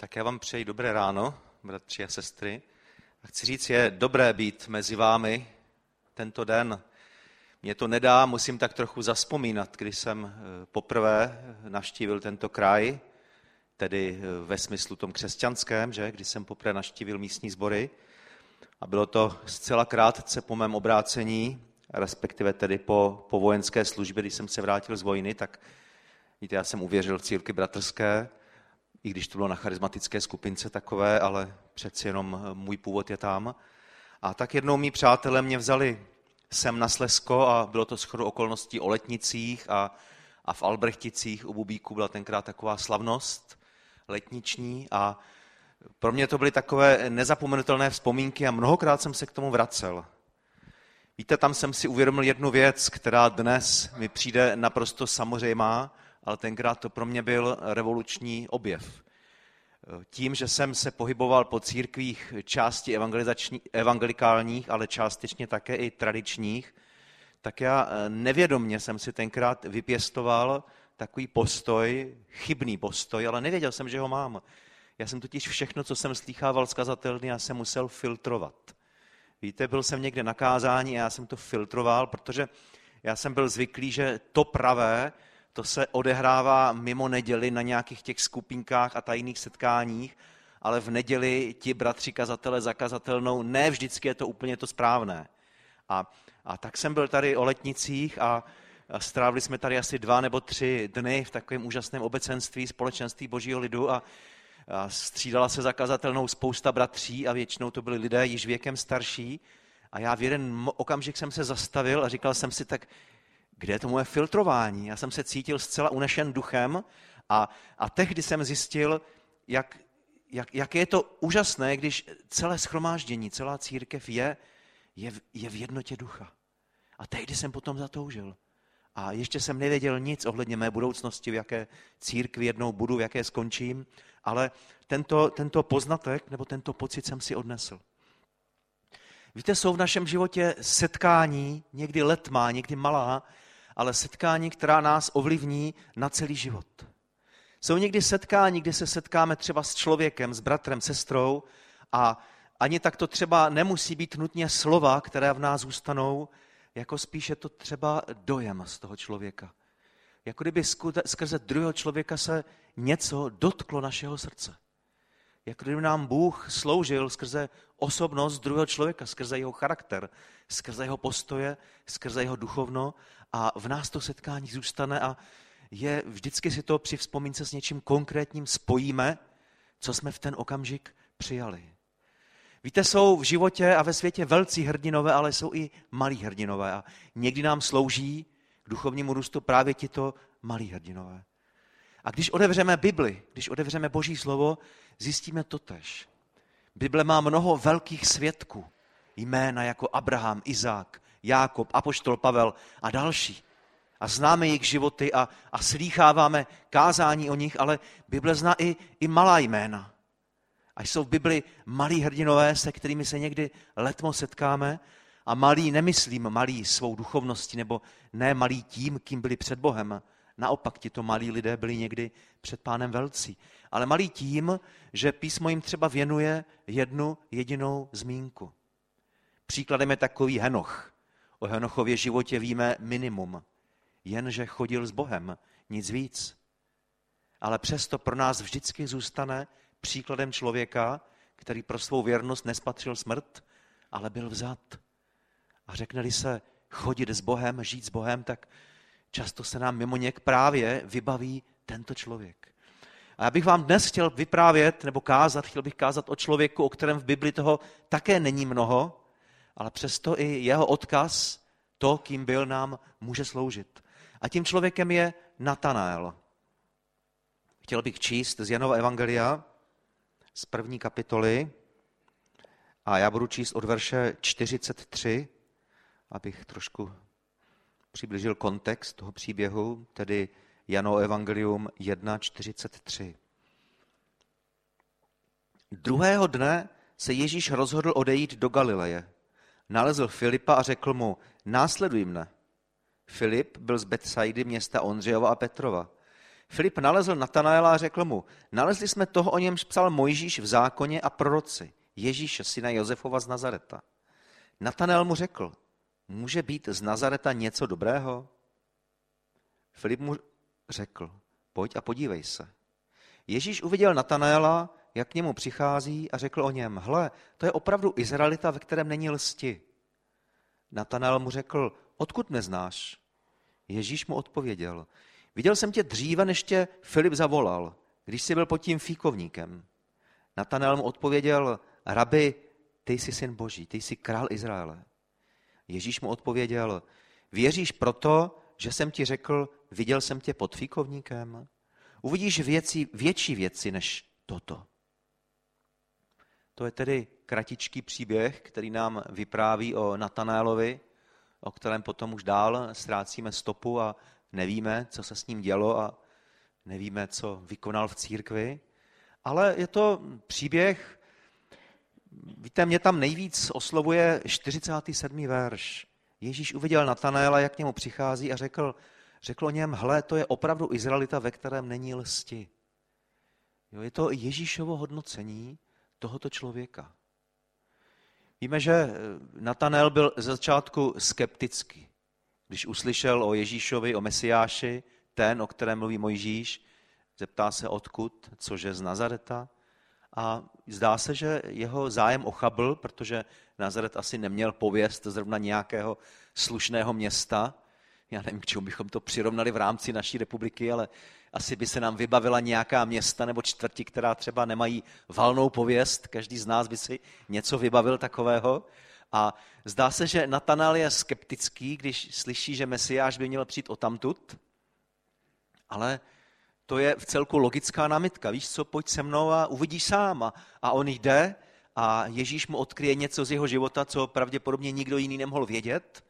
Tak já vám přeji dobré ráno, bratři a sestry. A chci říct, je dobré být mezi vámi tento den. Mě to nedá, musím tak trochu zaspomínat, když jsem eh, poprvé navštívil tento kraj, tedy eh, ve smyslu tom křesťanském, že, když jsem poprvé navštívil místní sbory. A bylo to zcela krátce po mém obrácení, respektive tedy po, po vojenské službě, když jsem se vrátil z vojny, tak víte, já jsem uvěřil v círky bratrské, i když to bylo na charismatické skupince takové, ale přeci jenom eh, můj původ je tam. A tak jednou mý přátelé mě vzali sem na Slesko a bylo to shodou okolností o Letnicích a, a v Albrechticích u Bubíku byla tenkrát taková slavnost letniční a pro mě to byly takové nezapomenutelné vzpomínky a mnohokrát jsem se k tomu vracel. Víte, tam jsem si uvědomil jednu věc, která dnes mi přijde naprosto samozřejmá, ale tenkrát to pro mě byl revoluční objev. Tím, že jsem se pohyboval po církvích části evangelikálních, ale částečně také i tradičních, tak já eh, nevědomně jsem si tenkrát vypěstoval takový postoj, chybný postoj, ale nevěděl jsem, že ho mám. Já jsem totiž všechno, co jsem slýchával z kazatelny, já jsem musel filtrovat. Víte, byl jsem někde na kázání a já jsem to filtroval, protože já jsem byl zvyklý, že to pravé to se odehrává mimo neděli na nějakých těch skupinkách a tajných setkáních, ale v neděli ti bratři kazatele zakazatelnou, ne vždycky je to úplně to správné. A, a tak jsem byl tady o letnicích a, strávili jsme tady asi dva nebo tři dny v takovém úžasném obecenství, společenství božího lidu a, a střídala se zakazatelnou spousta bratří a většinou to byli lidé již věkem starší. A já v jeden okamžik jsem se zastavil a říkal jsem si, tak kde je to moje filtrování? Já jsem se cítil zcela unešen duchem a, a tehdy jsem zjistil, jak, jak, jak je to úžasné, když celé schromáždění, celá církev je, je, je v jednotě ducha. A tehdy jsem potom zatoužil. A ještě jsem nevěděl nic ohledně mé budoucnosti, v jaké církvi jednou budu, v jaké skončím, ale tento, tento poznatek nebo tento pocit jsem si odnesl. Víte, jsou v našem životě setkání, někdy letmá, někdy malá, ale setkání, která nás ovlivní na celý život. Jsou někdy setkání, kdy se setkáme třeba s člověkem, s bratrem, sestrou a ani tak to třeba nemusí být nutně slova, které v nás zůstanou, jako spíše to třeba dojem z toho člověka. Jako kdyby skrze druhého člověka se něco dotklo našeho srdce. Jako kdyby nám Bůh sloužil skrze osobnost druhého člověka, skrze jeho charakter, skrze jeho postoje, skrze jeho duchovno a v nás to setkání zůstane a je vždycky si to při vzpomínce s něčím konkrétním spojíme, co jsme v ten okamžik přijali. Víte, jsou v životě a ve světě velcí hrdinové, ale jsou i malí hrdinové a někdy nám slouží k duchovnímu růstu právě tito malí hrdinové. A když otevřeme Bibli, když otevřeme Boží slovo, zjistíme to tež. Bible má mnoho velkých svědků, jména jako Abraham, Izák, Jákob, Apoštol Pavel a další. A známe jejich životy a, a slýcháváme kázání o nich, ale Bible zná i, i malá jména. A jsou v Bibli malí hrdinové, se kterými se někdy letmo setkáme. A malí nemyslím malí svou duchovností, nebo ne malí tím, kým byli před Bohem. Naopak tito malí lidé byli někdy před pánem velcí. Ale malí tím, že písmo jim třeba věnuje jednu jedinou zmínku. Příkladem je takový Henoch. O Henochově životě víme minimum. Jenže chodil s Bohem, nic víc. Ale přesto pro nás vždycky zůstane příkladem člověka, který pro svou věrnost nespatřil smrt, ale byl vzat. A řekne-li se chodit s Bohem, žít s Bohem, tak často se nám mimo něk právě vybaví tento člověk. A já bych vám dnes chtěl vyprávět nebo kázat, chtěl bych kázat o člověku, o kterém v Bibli toho také není mnoho, ale přesto i jeho odkaz, to, kým byl, nám může sloužit. A tím člověkem je Natanael. Chtěl bych číst z Janova Evangelia z první kapitoly a já budu číst od verše 43, abych trošku přiblížil kontext toho příběhu, tedy Jano Evangelium 1.43. Druhého dne se Ježíš rozhodl odejít do Galileje nalezl Filipa a řekl mu, následuj mne. Filip byl z Betsaidy města Ondřejova a Petrova. Filip nalezl Natanaela a řekl mu, nalezli jsme toho, o němž psal Mojžíš v zákoně a proroci, Ježíše, syna Josefova z Nazareta. Natanael mu řekl, může být z Nazareta něco dobrého? Filip mu řekl, pojď a podívej se. Ježíš uviděl Natanaela, jak k němu přichází a řekl o něm, hle, to je opravdu Izraelita, ve kterém není lsti. Natanael mu řekl, odkud mě znáš? Ježíš mu odpověděl, viděl jsem tě dříve, než tě Filip zavolal, když jsi byl pod tím fíkovníkem. Natanael mu odpověděl, rabi, ty jsi syn boží, ty jsi král Izraele. Ježíš mu odpověděl, věříš proto, že jsem ti řekl, viděl jsem tě pod fíkovníkem? Uvidíš věci, větší věci než toto. To je tedy kratičký příběh, který nám vypráví o Natanélovi, o kterém potom už dál ztrácíme stopu a nevíme, co se s ním dělo a nevíme, co vykonal v církvi. Ale je to příběh, víte, mě tam nejvíc oslovuje 47. verš. Ježíš uviděl Natanéla, jak k němu přichází a řekl, řekl o něm, hle, to je opravdu Izraelita, ve kterém není lsti. Jo, je to Ježíšovo hodnocení tohoto člověka. Víme, že eh, Natanel byl ze začátku skeptický. Když uslyšel o Ježíšovi, o Mesiáši, ten, o kterém mluví Mojžíš, zeptá se odkud, cože z Nazareta. A zdá se, že jeho zájem ochabl, protože Nazaret asi neměl pověst zrovna nějakého slušného města. Já nevím, k čemu bychom to přirovnali v rámci naší republiky, ale asi by se nám vybavila nějaká města nebo čtvrti, která třeba nemají valnou pověst. Každý z nás by si něco vybavil takového. A zdá se, že Natanál je skeptický, když slyší, že Mesiáš by měl přijít o tamtud, ale to je v celku logická námitka. Víš co, pojď se mnou a uvidíš sám. A, a on jde a Ježíš mu odkryje něco z jeho života, co pravděpodobně nikdo jiný nemohl vědět.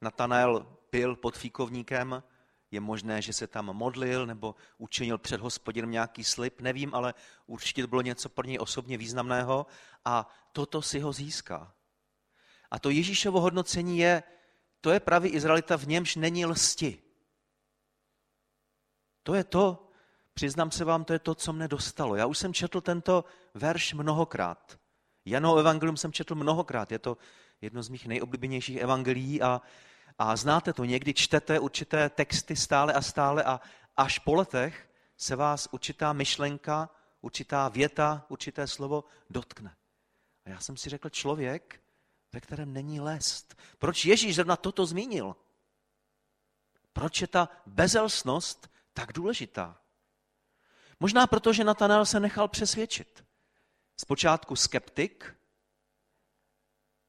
Natanael pil pod fíkovníkem, je možné, že se tam modlil nebo učinil před hospodinem nějaký slib, nevím, ale určitě to bylo něco pro něj osobně významného a toto si ho získá. A to Ježíšovo hodnocení je, to je pravý Izraelita, v němž není lsti. To je to, přiznám se vám, to je to, co mne dostalo. Já už jsem četl tento verš mnohokrát. Janovo evangelium jsem četl mnohokrát. Je to jedno z mých nejoblíbenějších evangelií a a znáte to, někdy čtete určité texty stále a stále a až po letech se vás určitá myšlenka, určitá věta, určité slovo dotkne. A já jsem si řekl, člověk, ve kterém není lest. Proč Ježíš zrovna toto zmínil? Proč je ta bezelstnost tak důležitá? Možná proto, že Natanel se nechal přesvědčit. Zpočátku skeptik,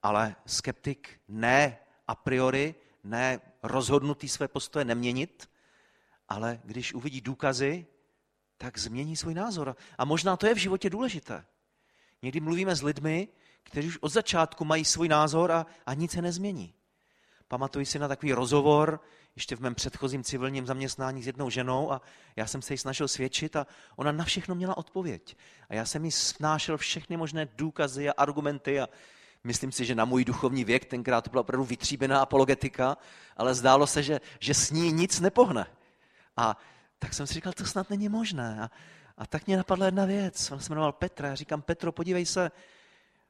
ale skeptik ne a priori, ne rozhodnutý své postoje neměnit, ale když uvidí důkazy, tak změní svůj názor. A možná to je v životě důležité. Někdy mluvíme s lidmi, kteří už od začátku mají svůj názor a, a nic se nezmění. Pamatuji si na takový rozhovor, ještě v mém předchozím civilním zaměstnání s jednou ženou a já jsem se jí snažil svědčit a ona na všechno měla odpověď. A já jsem jí snášel všechny možné důkazy a argumenty a Myslím si, že na můj duchovní věk tenkrát to byla opravdu vytříbená apologetika, ale zdálo se, že, že s ní nic nepohne. A tak jsem si říkal, to snad není možné. A, a tak mě napadla jedna věc. On se jmenoval Petra. Já říkám, Petro, podívej se,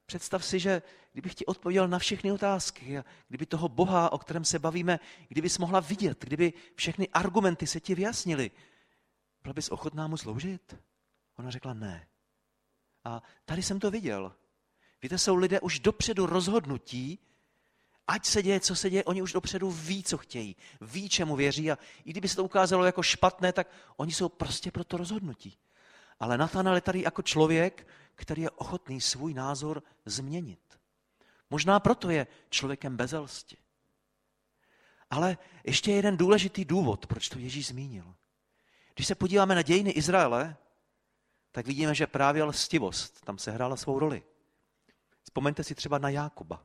představ si, že kdybych ti odpověděl na všechny otázky, kdyby toho Boha, o kterém se bavíme, kdybys mohla vidět, kdyby všechny argumenty se ti vyjasnily, byla bys ochotná mu sloužit? Ona řekla ne. A tady jsem to viděl. Víte, jsou lidé už dopředu rozhodnutí, ať se děje, co se děje, oni už dopředu ví, co chtějí, ví, čemu věří a i kdyby se to ukázalo jako špatné, tak oni jsou prostě pro to rozhodnutí. Ale Natanel je tady jako člověk, který je ochotný svůj názor změnit. Možná proto je člověkem bezelsti. Ale ještě jeden důležitý důvod, proč to Ježíš zmínil. Když se podíváme na dějiny Izraele, tak vidíme, že právě lstivost tam se hrála svou roli. Vzpomeňte si třeba na Jákoba.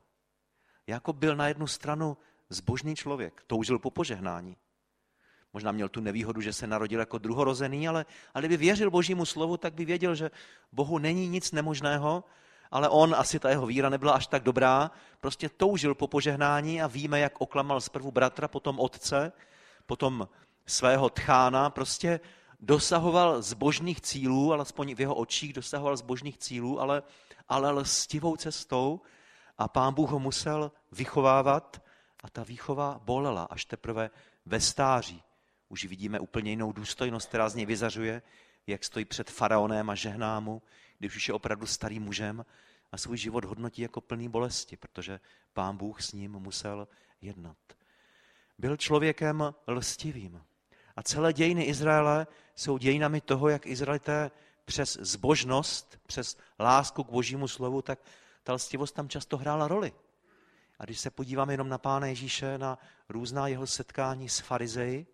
Jákob byl na jednu stranu zbožný člověk, toužil po požehnání. Možná měl tu nevýhodu, že se narodil jako druhorozený, ale, ale kdyby věřil božímu slovu, tak by věděl, že Bohu není nic nemožného, ale on, asi ta jeho víra nebyla až tak dobrá, prostě toužil po požehnání a víme, jak oklamal zprvu bratra, potom otce, potom svého tchána, prostě dosahoval zbožných cílů, alespoň v jeho očích dosahoval zbožných cílů, ale, ale lstivou cestou a pán Bůh ho musel vychovávat a ta výchova bolela až teprve ve stáří. Už vidíme úplně jinou důstojnost, která z něj vyzařuje, jak stojí před faraonem a žehná mu, když už je opravdu starým mužem a svůj život hodnotí jako plný bolesti, protože pán Bůh s ním musel jednat. Byl člověkem lstivým. A celé dějiny Izraele jsou dějinami toho, jak Izraelité přes zbožnost, přes lásku k božímu slovu, tak ta lstivost tam často hrála roli. A když se podíváme jenom na Pána Ježíše, na různá jeho setkání s farizeji,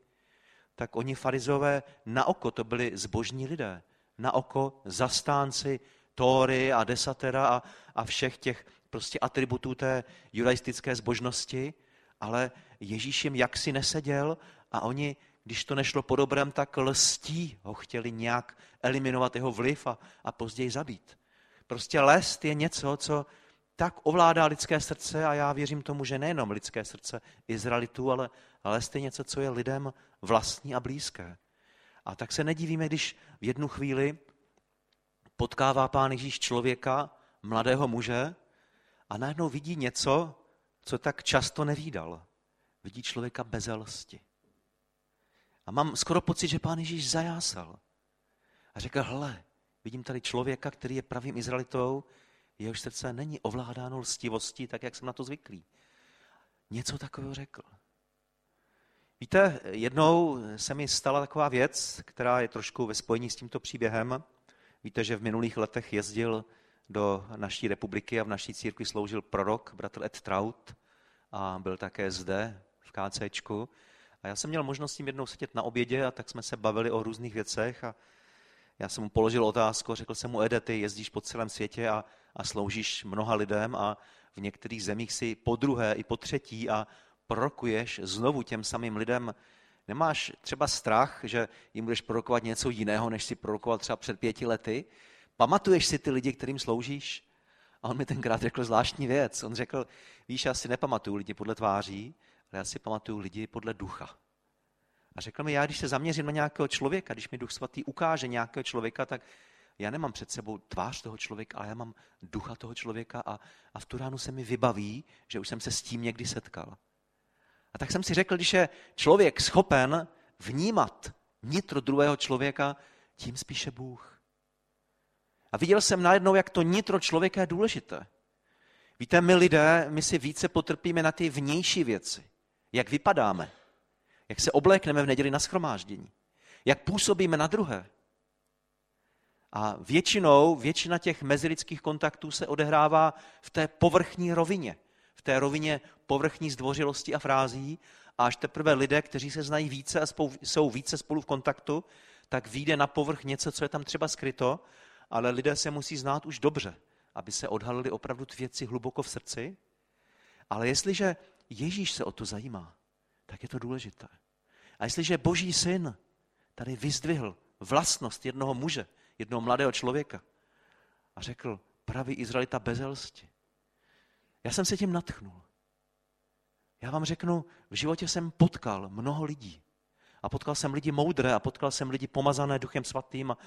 tak oni farizové na oko to byli zbožní lidé. Na oko zastánci Tóry a desatera a, a všech těch prostě atributů té judaistické zbožnosti, ale Ježíš jim jaksi neseděl a oni, když to nešlo po dobrém, tak lstí ho chtěli nějak eliminovat jeho vliv a, a později zabít. Prostě lest je něco, co tak ovládá lidské srdce a já věřím tomu, že nejenom lidské srdce Izraelitů, ale lest je něco, co je lidem vlastní a blízké. A tak se nedivíme, když v jednu chvíli potkává pán Ježíš člověka, mladého muže, a najednou vidí něco, co tak často nevídal. Vidí člověka bez lsti. A mám skoro pocit, že pán Ježíš zajásal. A řekl, hle, vidím tady člověka, který je pravým Izraelitou, jehož srdce není ovládáno lstivostí, tak jak jsem na to zvyklý. Něco takového řekl. Víte, jednou se mi stala taková věc, která je trošku ve spojení s tímto příběhem. Víte, že v minulých letech jezdil do naší republiky a v naší církvi sloužil prorok, bratr Ed Traut, a byl také zde v KCčku. A já jsem měl možnost s tím jednou sedět na obědě a tak jsme se bavili o různých věcech a já jsem mu položil otázku, řekl jsem mu, Ede, ty jezdíš po celém světě a, a sloužíš mnoha lidem a v některých zemích si po druhé i po třetí a prorokuješ znovu těm samým lidem. Nemáš třeba strach, že jim budeš prorokovat něco jiného, než si prorokoval třeba před pěti lety? Pamatuješ si ty lidi, kterým sloužíš? A on mi tenkrát řekl zvláštní věc. On řekl, víš, já si nepamatuju lidi podle tváří, ale já si pamatuju lidi podle ducha. A řekl mi, já když se zaměřím na nějakého člověka, když mi duch svatý ukáže nějakého člověka, tak já nemám před sebou tvář toho člověka, ale já mám ducha toho člověka a, a v tu ránu se mi vybaví, že už jsem se s tím někdy setkal. A tak jsem si řekl, když je člověk schopen vnímat nitro druhého člověka, tím spíše Bůh. A viděl jsem najednou, jak to nitro člověka je důležité. Víte, my lidé, my si více potrpíme na ty vnější věci. Jak vypadáme, jak se oblékneme v neděli na schromáždění, jak působíme na druhé. A většinou, většina těch mezilidských kontaktů se odehrává v té povrchní rovině, v té rovině povrchní zdvořilosti a frází, a až teprve lidé, kteří se znají více a jsou více spolu v kontaktu, tak vyjde na povrch něco, co je tam třeba skryto, ale lidé se musí znát už dobře, aby se odhalili opravdu ty věci hluboko v srdci. Ale jestliže Ježíš se o to zajímá, tak je to důležité. A jestliže Boží syn tady vyzdvihl vlastnost jednoho muže, jednoho mladého člověka a řekl, pravý Izraelita bezelsti, já jsem se tím natchnul. Já vám řeknu, v životě jsem potkal mnoho lidí. A potkal jsem lidi moudré a potkal jsem lidi pomazané duchem svatým a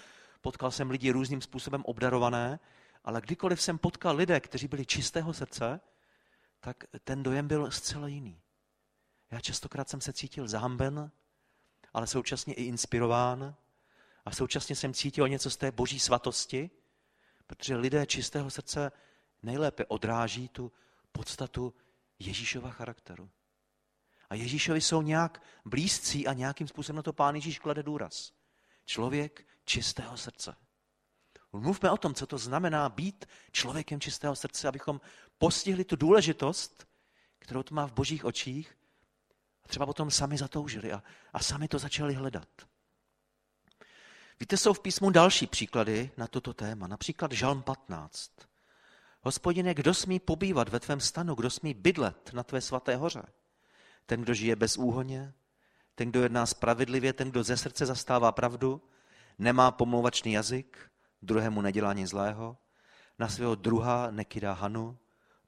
potkal jsem lidi různým způsobem obdarované, ale kdykoliv jsem potkal lidé, kteří byli čistého srdce, tak ten dojem byl zcela jiný. Já častokrát jsem se cítil zahamben, ale současně i inspirován a současně jsem cítil něco z té boží svatosti, protože lidé čistého srdce nejlépe odráží tu podstatu Ježíšova charakteru. A Ježíšovi jsou nějak blízcí a nějakým způsobem na to pán Ježíš klade důraz. Člověk čistého srdce. Mluvme o tom, co to znamená být člověkem čistého srdce, abychom postihli tu důležitost, kterou to má v božích očích a třeba potom sami zatoužili a, a sami to začali hledat. Víte, jsou v písmu další příklady na toto téma. Například Žalm 15. Hospodine, kdo smí pobývat ve tvém stanu, kdo smí bydlet na tvé svaté hoře? Ten, kdo žije bez úhoně, ten, kdo jedná spravedlivě, ten, kdo ze srdce zastává pravdu, nemá pomlouvačný jazyk, druhému nedělá nic zlého, na svého druha nekydá hanu,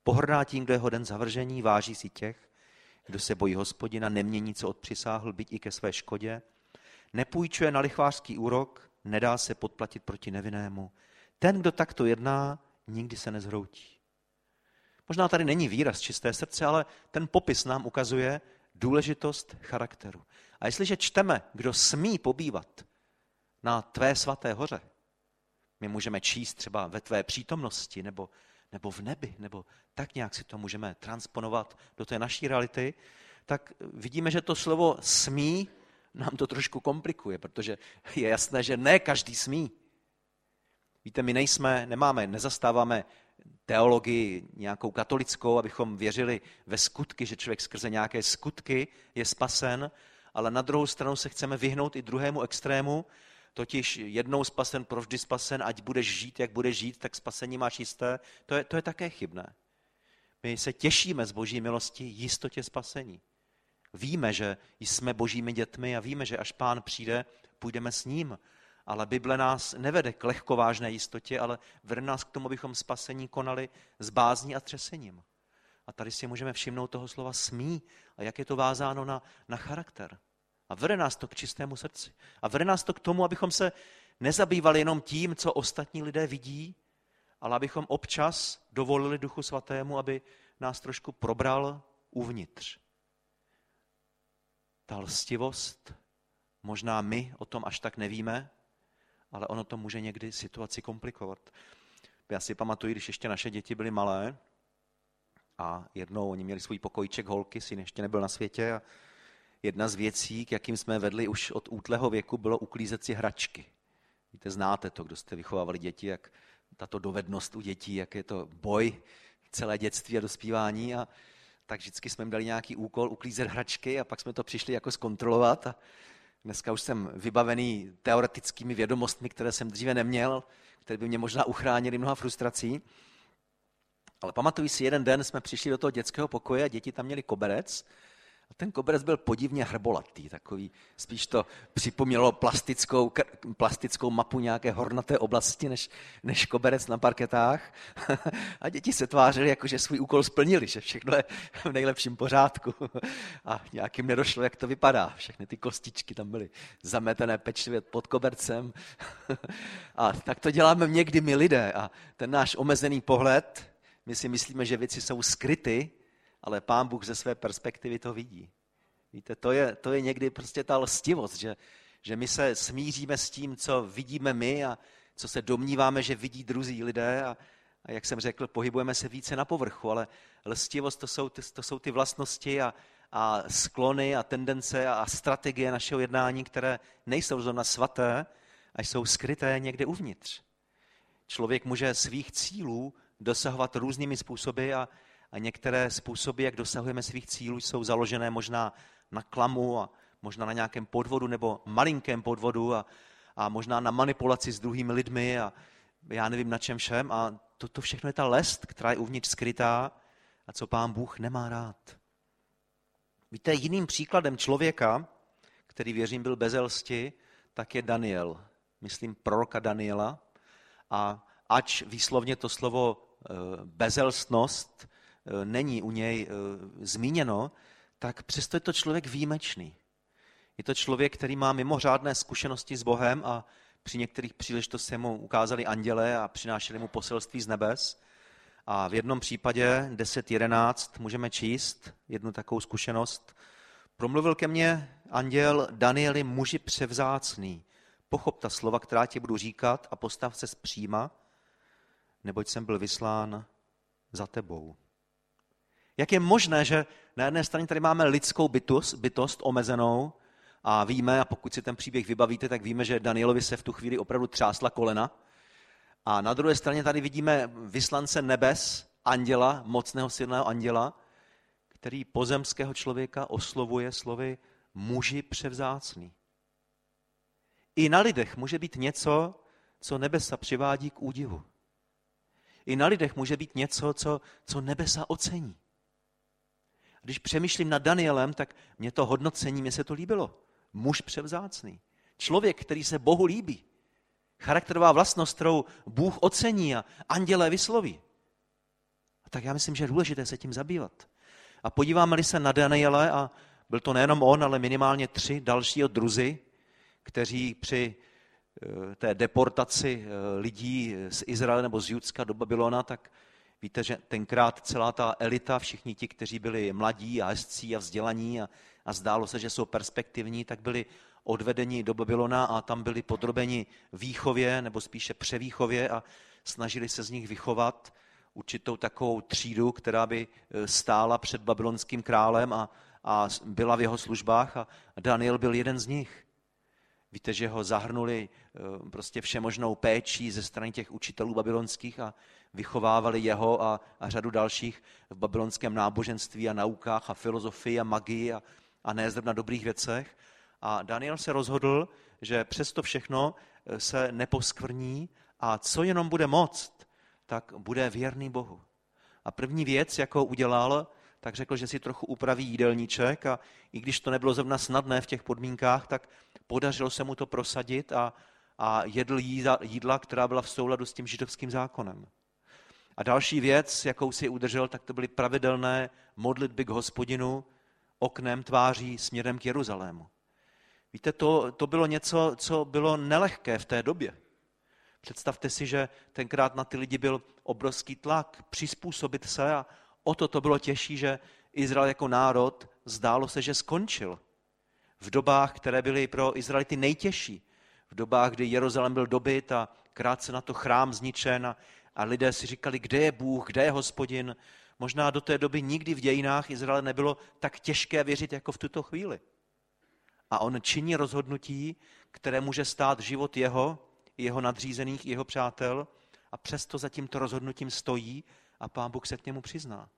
pohrdá tím, kdo je hoden zavržení, váží si těch, kdo se bojí hospodina, nemění, co odpřisáhl, byť i ke své škodě, nepůjčuje na lichvářský úrok, nedá se podplatit proti nevinnému. Ten, kdo takto jedná, nikdy se nezhroutí. Možná tady není výraz čisté srdce, ale ten popis nám ukazuje důležitost charakteru. A jestliže čteme, kdo smí pobývat na tvé svaté hoře, my můžeme číst třeba ve tvé přítomnosti nebo, nebo v nebi, nebo tak nějak si to můžeme transponovat do té naší reality, tak vidíme, že to slovo smí nám to trošku komplikuje, protože je jasné, že ne každý smí. Víte, my nejsme, nemáme, nezastáváme teologii nějakou katolickou, abychom věřili ve skutky, že člověk skrze nějaké skutky je spasen, ale na druhou stranu se chceme vyhnout i druhému extrému, totiž jednou spasen, provždy spasen, ať budeš žít, jak budeš žít, tak spasení máš jisté. To je, to je také chybné. My se těšíme z boží milosti jistotě spasení. Víme, že jsme božími dětmi a víme, že až pán přijde, půjdeme s ním. Ale Bible nás nevede k lehkovážné jistotě, ale vede nás k tomu, abychom spasení konali s bázní a třesením. A tady si můžeme všimnout toho slova smí a jak je to vázáno na, na charakter. A vede nás to k čistému srdci. A vede nás to k tomu, abychom se nezabývali jenom tím, co ostatní lidé vidí, ale abychom občas dovolili Duchu Svatému, aby nás trošku probral uvnitř. Ta lstivost, možná my o tom až tak nevíme, ale ono to může někdy situaci komplikovat. Já si pamatuju, když ještě naše děti byly malé a jednou oni měli svůj pokojček holky, syn ještě nebyl na světě a jedna z věcí, k jakým jsme vedli už od útlého věku, bylo uklízet si hračky. Víte, znáte to, kdo jste vychovávali děti, jak tato dovednost u dětí, jak je to boj celé dětství a dospívání. A tak vždycky jsme jim dali nějaký úkol uklízet hračky a pak jsme to přišli jako zkontrolovat. A dneska už jsem vybavený teoretickými vědomostmi, které jsem dříve neměl, které by mě možná uchránili mnoha frustrací. Ale pamatuju si, jeden den jsme přišli do toho dětského pokoje a děti tam měli koberec a ten koberec byl podivně hrbolatý, takový, spíš to připomnělo plastickou, plastickou mapu nějaké hornaté oblasti, než, než koberec na parketách. A děti se tvářily, jako že svůj úkol splnili, že všechno je v nejlepším pořádku. A nějakým nedošlo, jak to vypadá. Všechny ty kostičky tam byly zametené pečlivě pod kobercem. A tak to děláme někdy my lidé. A ten náš omezený pohled, my si myslíme, že věci jsou skryty, ale pán Bůh ze své perspektivy to vidí. Víte, to je, to je někdy prostě ta lstivost, že, že my se smíříme s tím, co vidíme my a co se domníváme, že vidí druzí lidé a, a jak jsem řekl, pohybujeme se více na povrchu, ale lstivost to jsou to jsou ty vlastnosti a, a sklony a tendence a strategie našeho jednání, které nejsou zrovna svaté a jsou skryté někde uvnitř. Člověk může svých cílů dosahovat různými způsoby a, a některé způsoby, jak dosahujeme svých cílů, jsou založené možná na klamu a možná na nějakém podvodu nebo malinkém podvodu a, a možná na manipulaci s druhými lidmi a já nevím na čem všem. A to, to všechno je ta lest, která je uvnitř skrytá a co pán Bůh nemá rád. Víte, jiným příkladem člověka, který věřím byl bezelsti, tak je Daniel. Myslím proroka Daniela. A ač výslovně to slovo eh, bezelstnost není u něj eh, zmíněno, tak přesto je to člověk výjimečný. Je to člověk, který má mimořádné zkušenosti s Bohem a při některých příležitostech mu ukázali anděle a přinášeli mu poselství z nebes. A v jednom případě 10.11 můžeme číst jednu takovou zkušenost. Promluvil ke mně anděl Danieli, muži převzácný. Pochop ta slova, která ti budu říkat a postav se zpříma, neboť jsem byl vyslán za tebou. Jak je možné, že na jedné straně tady máme lidskou bytost, bytost omezenou a víme, a pokud si ten příběh vybavíte, tak víme, že Danielovi se v tu chvíli opravdu třásla kolena. A na druhé straně tady vidíme vyslance nebes, anděla, mocného silného anděla, který pozemského člověka oslovuje slovy muži převzácný. I na lidech může být něco, co nebesa přivádí k údivu. I na lidech může být něco, co, co nebesa ocení. Když přemýšlím nad Danielem, tak mě to hodnocení, mě se to líbilo. Muž převzácný. Člověk, který se Bohu líbí. Charakterová vlastnost, kterou Bůh ocení a andělé vysloví. A tak já myslím, že je důležité se tím zabývat. A podíváme-li se na Daniele, a byl to nejenom on, ale minimálně tři další druzy, kteří při eh, té deportaci eh, lidí z Izraele nebo z Judska do Babylona, tak víte, že tenkrát celá ta elita, všichni ti, kteří byli mladí a hezcí a vzdělaní a, a zdálo se, že jsou perspektivní, tak byli odvedeni do Babylona a tam byli podrobeni výchově, nebo spíše převýchově a snažili se z nich vychovat určitou takovou třídu, která by e, stála před babylonským králem a, a byla v jeho službách a Daniel byl jeden z nich. Víte, že ho zahrnuli e, prostě všemožnou péčí ze strany těch učitelů babylonských a vychovávali jeho a, a řadu dalších v babylonském náboženství a naukách a filozofii a magii a, a ne zrovna dobrých věcech. A Daniel se rozhodl, že přesto všechno e, se neposkvrní a co jenom bude moct, tak bude věrný Bohu. A první věc, jakou udělal, tak řekl, že si trochu upraví jídelníček a i když to nebylo zrovna snadné v těch podmínkách, tak podařilo se mu to prosadit a, a jedl jídla, která byla v souladu s tím židovským zákonem. A další věc, jakou si udržel, tak to byly pravidelné modlitby k hospodinu oknem tváří směrem k Jeruzalému. Víte, to, to bylo něco, co bylo nelehké v té době. Představte si, že tenkrát na ty lidi byl obrovský tlak přizpůsobit se a o to to bylo těžší, že Izrael jako národ zdálo se, že skončil. V dobách, které byly pro Izraelity nejtěžší. V dobách, kdy Jeruzalém byl dobyt a krátce na to chrám zničen a, a lidé si říkali, kde je Bůh, kde je hospodin. Možná do té doby nikdy v dějinách Izraele nebylo tak těžké věřit jako v tuto chvíli. A on činí rozhodnutí, které může stát život jeho jeho nadřízených, jeho přátel a přesto za tímto rozhodnutím stojí a pán Bůh se k němu přizná.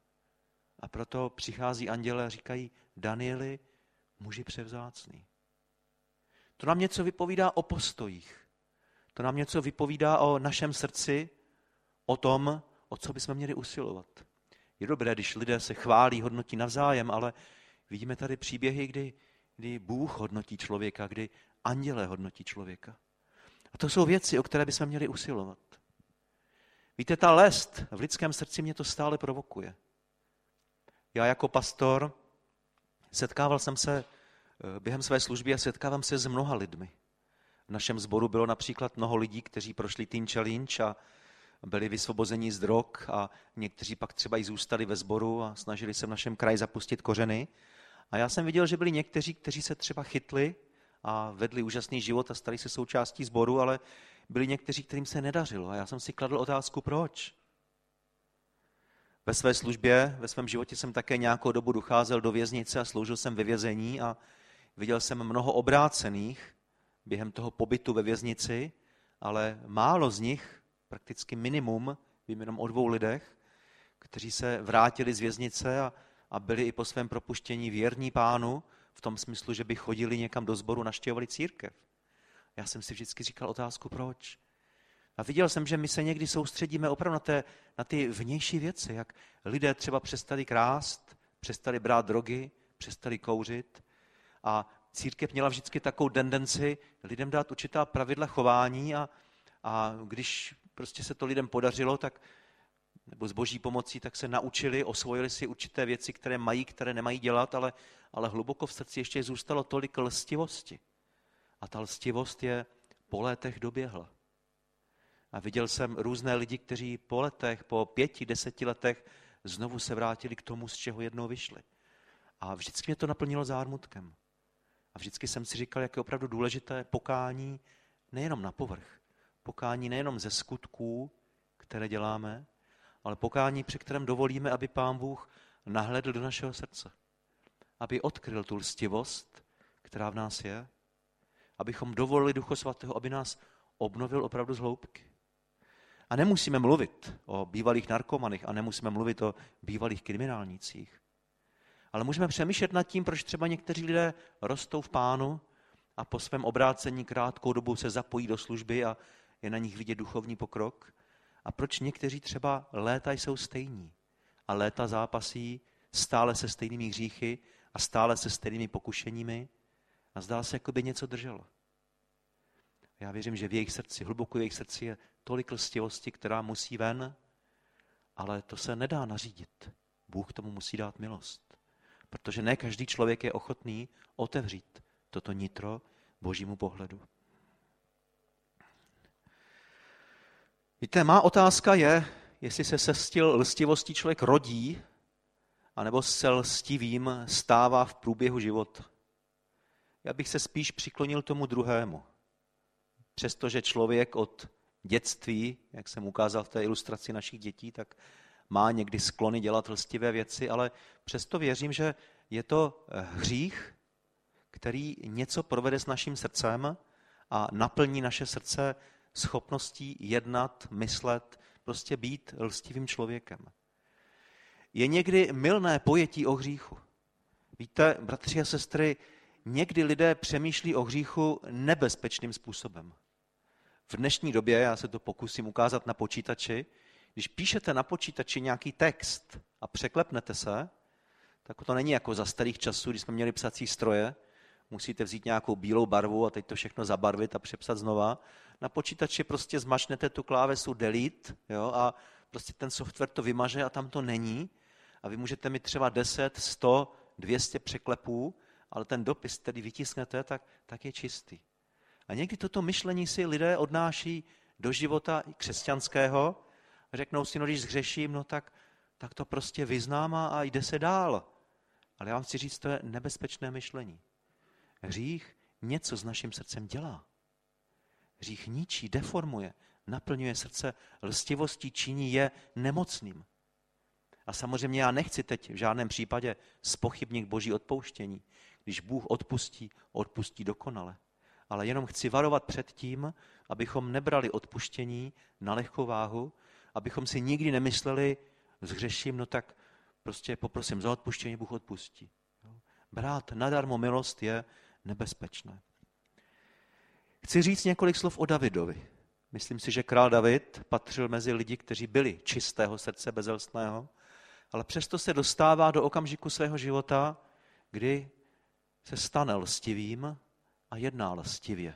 A proto přichází anděle a říkají, Danieli, muži převzácný. To nám něco vypovídá o postojích. To nám něco vypovídá o našem srdci, o tom, o co bychom měli usilovat. Je dobré, když lidé se chválí, hodnotí navzájem, ale vidíme tady příběhy, kdy, kdy Bůh hodnotí člověka, kdy anděle hodnotí člověka. A to jsou věci, o které bychom měli usilovat. Víte, ta lest v lidském srdci mě to stále provokuje. Já jako pastor setkával jsem se eh, během své služby a setkávám se s mnoha lidmi. V našem sboru bylo například mnoho lidí, kteří prošli Teen Challenge a byli vysvobozeni z drog a někteří pak třeba i zůstali ve sboru a snažili se v našem kraji zapustit kořeny. A já jsem viděl, že byli někteří, kteří se třeba chytli a vedli úžasný život a stali se součástí sboru, ale byli někteří, kterým se nedařilo. A já jsem si kladl otázku, proč. Ve své službě, ve svém životě jsem také nějakou dobu docházel do věznice a sloužil jsem ve vězení a viděl jsem mnoho obrácených během toho pobytu ve věznici, ale málo z nich, prakticky minimum, vím jenom o dvou lidech, kteří se vrátili z věznice a, a byli i po svém propuštění věrní pánu v tom smyslu, že by chodili někam do sboru, naštěvovali církev. Já jsem si vždycky říkal otázku, proč. A viděl jsem, že my se někdy soustředíme opravdu na, té, na ty vnější věci, jak lidé třeba přestali krást, přestali brát drogy, přestali kouřit. A církev měla vždycky takovou tendenci lidem dát určitá pravidla chování a, a když prostě se to lidem podařilo, tak nebo s boží pomocí, tak se naučili, osvojili si určité věci, které mají, které nemají dělat, ale, ale hluboko v srdci ještě zůstalo tolik lstivosti. A ta lstivost je po letech doběhla. A viděl jsem různé lidi, kteří po letech, po pěti, deseti letech znovu se vrátili k tomu, z čeho jednou vyšli. A vždycky mě to naplnilo zármutkem. A vždycky jsem si říkal, jak je opravdu důležité pokání nejenom na povrch. Pokání nejenom ze skutků, které děláme, ale pokání, při kterém dovolíme, aby Pán Bůh nahledl do našeho srdce. Aby odkryl tu lstivost, která v nás je, abychom dovolili Duchu Svatého, aby nás obnovil opravdu z hloubky. A nemusíme mluvit o bývalých narkomanech a nemusíme mluvit o bývalých kriminálnících. Ale můžeme přemýšlet nad tím, proč třeba někteří lidé rostou v pánu a po svém obrácení krátkou dobu se zapojí do služby a je na nich vidět duchovní pokrok. A proč někteří třeba léta jsou stejní a léta zápasí stále se stejnými hříchy a stále se stejnými pokušeními a zdá se, jako by něco drželo. Já věřím, že v jejich srdci, hluboko v jejich srdci je tolik lstivosti, která musí ven, ale to se nedá nařídit. Bůh tomu musí dát milost. Protože ne každý člověk je ochotný otevřít toto nitro božímu pohledu. Víte, má otázka je, jestli se se stil lstivostí člověk rodí, anebo se lstivým stává v průběhu života. Já bych se spíš přiklonil tomu druhému. Přestože člověk od dětství, jak jsem ukázal v té ilustraci našich dětí, tak má někdy sklony dělat lstivé věci, ale přesto věřím, že je to hřích, který něco provede s naším srdcem a naplní naše srdce schopností jednat, myslet, prostě být lstivým člověkem. Je někdy milné pojetí o hříchu. Víte, bratři a sestry, někdy lidé přemýšlí o hříchu nebezpečným způsobem. V dnešní době, já se to pokusím ukázat na počítači, když píšete na počítači nějaký text a překlepnete se, tak to není jako za starých časů, když jsme měli psací stroje, musíte vzít nějakou bílou barvu a teď to všechno zabarvit a přepsat znova. Na počítači prostě zmačnete tu klávesu delete jo, a prostě ten software to vymaže a tam to není. A vy můžete mít třeba 10, 100, 200 překlepů, ale ten dopis, který vytisknete, tak, tak je čistý. A někdy toto myšlení si lidé odnáší do života křesťanského. Řeknou si, no když zhřeším, no tak, tak to prostě vyznám a jde se dál. Ale já vám chci říct, to je nebezpečné myšlení. Hřích něco s naším srdcem dělá. Hřích ničí, deformuje, naplňuje srdce lstivostí, činí je nemocným. A samozřejmě já nechci teď v žádném případě spochybnit boží odpouštění. Když Bůh odpustí, odpustí dokonale. Ale jenom chci varovat před tím, abychom nebrali odpuštění na lehkou váhu, abychom si nikdy nemysleli, zhřeším, no tak prostě poprosím za odpuštění, Bůh odpustí. Brát nadarmo milost je nebezpečné. Chci říct několik slov o Davidovi. Myslím si, že král David patřil mezi lidi, kteří byli čistého srdce bezelstného, ale přesto se dostává do okamžiku svého života, kdy se stane lstivým a jedná lstivě.